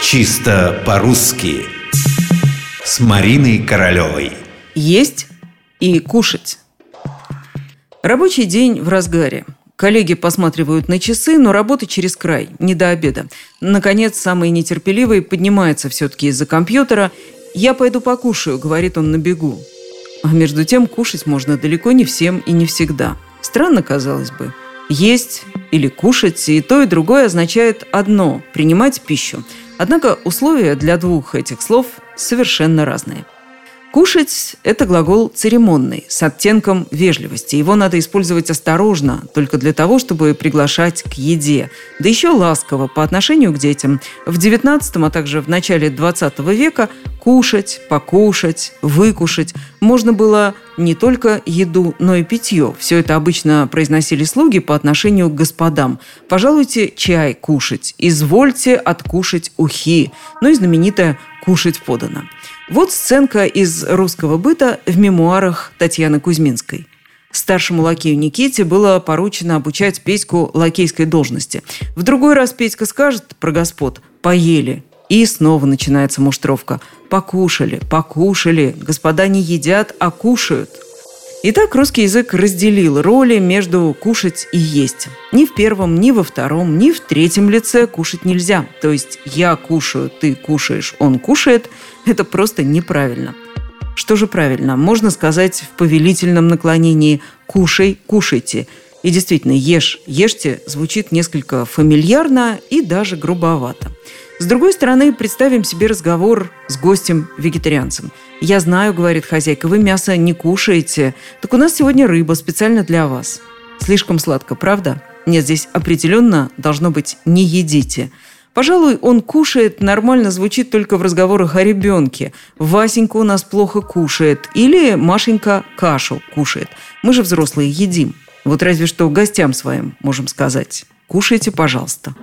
Чисто по-русски С Мариной Королевой Есть и кушать Рабочий день в разгаре. Коллеги посматривают на часы, но работа через край, не до обеда. Наконец, самый нетерпеливый поднимается все-таки из-за компьютера. «Я пойду покушаю», — говорит он на бегу. А между тем кушать можно далеко не всем и не всегда. Странно, казалось бы. Есть или кушать, и то, и другое означает одно – принимать пищу. Однако условия для двух этих слов совершенно разные – Кушать – это глагол церемонный, с оттенком вежливости. Его надо использовать осторожно, только для того, чтобы приглашать к еде. Да еще ласково по отношению к детям. В XIX, а также в начале XX века кушать, покушать, выкушать можно было не только еду, но и питье. Все это обычно произносили слуги по отношению к господам. «Пожалуйте чай кушать», «извольте откушать ухи», ну и знаменитое «кушать подано». Вот сценка из русского быта в мемуарах Татьяны Кузьминской. Старшему лакею Никите было поручено обучать Петьку лакейской должности. В другой раз Петька скажет про господ «поели», и снова начинается муштровка. «Покушали, покушали, господа не едят, а кушают». Итак, русский язык разделил роли между кушать и есть. Ни в первом, ни во втором, ни в третьем лице кушать нельзя. То есть я кушаю, ты кушаешь, он кушает. Это просто неправильно. Что же правильно? Можно сказать в повелительном наклонении «кушай, кушайте». И действительно, ешь, ешьте звучит несколько фамильярно и даже грубовато. С другой стороны, представим себе разговор с гостем-вегетарианцем. «Я знаю, — говорит хозяйка, — вы мясо не кушаете. Так у нас сегодня рыба специально для вас». Слишком сладко, правда? Нет, здесь определенно должно быть «не едите». Пожалуй, он кушает, нормально звучит только в разговорах о ребенке. Васенька у нас плохо кушает. Или Машенька кашу кушает. Мы же взрослые едим. Вот разве что гостям своим можем сказать. Кушайте, пожалуйста.